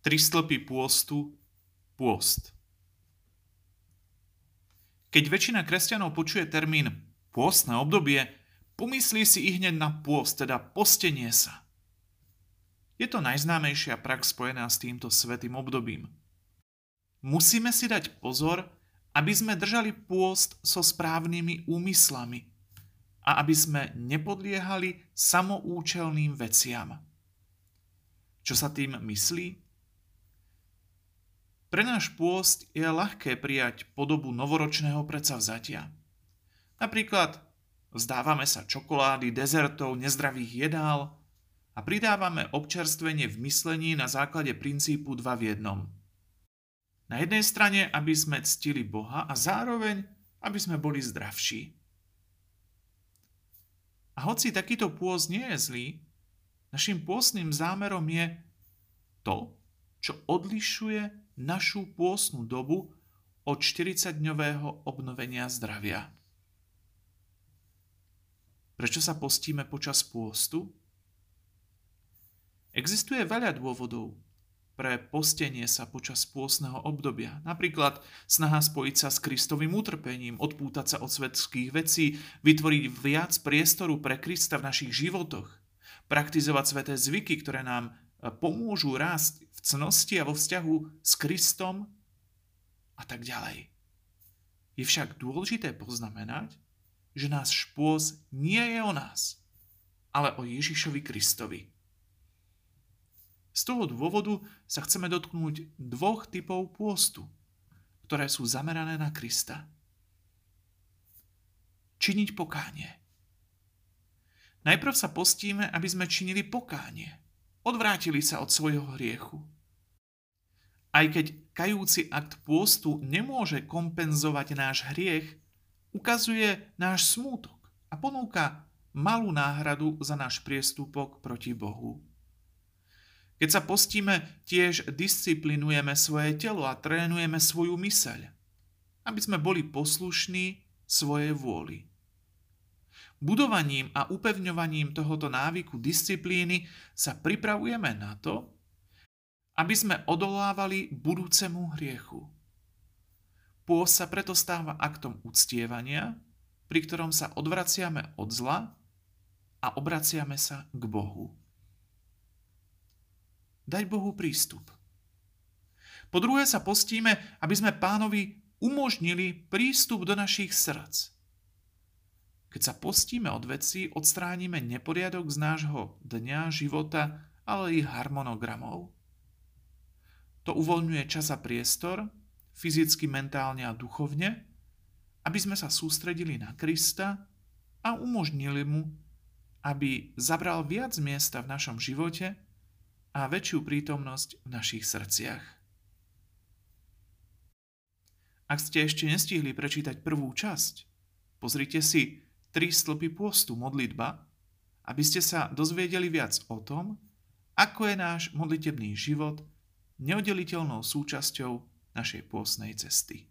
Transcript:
Tri stĺpy pôstu, pôst. Keď väčšina kresťanov počuje termín pôstne obdobie, pomyslí si i hneď na pôst, teda postenie sa. Je to najznámejšia prax spojená s týmto svetým obdobím. Musíme si dať pozor, aby sme držali pôst so správnymi úmyslami a aby sme nepodliehali samoučelným veciam. Čo sa tým myslí? Pre náš pôst je ľahké prijať podobu novoročného predsavzatia. Napríklad vzdávame sa čokolády, dezertov, nezdravých jedál a pridávame občerstvenie v myslení na základe princípu dva v jednom. Na jednej strane, aby sme ctili Boha a zároveň, aby sme boli zdravší. A hoci takýto pôst nie je zlý, našim pôstnym zámerom je to, čo odlišuje našu pôstnu dobu od 40-dňového obnovenia zdravia. Prečo sa postíme počas pôstu? Existuje veľa dôvodov pre postenie sa počas pôstneho obdobia. Napríklad snaha spojiť sa s Kristovým utrpením, odpútať sa od svetských vecí, vytvoriť viac priestoru pre Krista v našich životoch, praktizovať sveté zvyky, ktoré nám pomôžu rásť v cnosti a vo vzťahu s Kristom a tak ďalej. Je však dôležité poznamenať, že náš špôz nie je o nás, ale o Ježišovi Kristovi. Z toho dôvodu sa chceme dotknúť dvoch typov pôstu, ktoré sú zamerané na Krista. Činiť pokánie. Najprv sa postíme, aby sme činili pokánie – Odvrátili sa od svojho hriechu. Aj keď kajúci akt pôstu nemôže kompenzovať náš hriech, ukazuje náš smútok a ponúka malú náhradu za náš priestupok proti Bohu. Keď sa postíme, tiež disciplinujeme svoje telo a trénujeme svoju myseľ, aby sme boli poslušní svojej vôli. Budovaním a upevňovaním tohoto návyku disciplíny sa pripravujeme na to, aby sme odolávali budúcemu hriechu. Pôs sa preto stáva aktom uctievania, pri ktorom sa odvraciame od zla a obraciame sa k Bohu. Dať Bohu prístup. Po druhé sa postíme, aby sme pánovi umožnili prístup do našich srdc keď sa postíme od veci, odstránime neporiadok z nášho dňa, života, ale i harmonogramov. To uvoľňuje čas a priestor, fyzicky, mentálne a duchovne, aby sme sa sústredili na Krista a umožnili mu, aby zabral viac miesta v našom živote a väčšiu prítomnosť v našich srdciach. Ak ste ešte nestihli prečítať prvú časť, pozrite si tri stĺpy pôstu modlitba, aby ste sa dozvedeli viac o tom, ako je náš modlitebný život neoddeliteľnou súčasťou našej pôstnej cesty.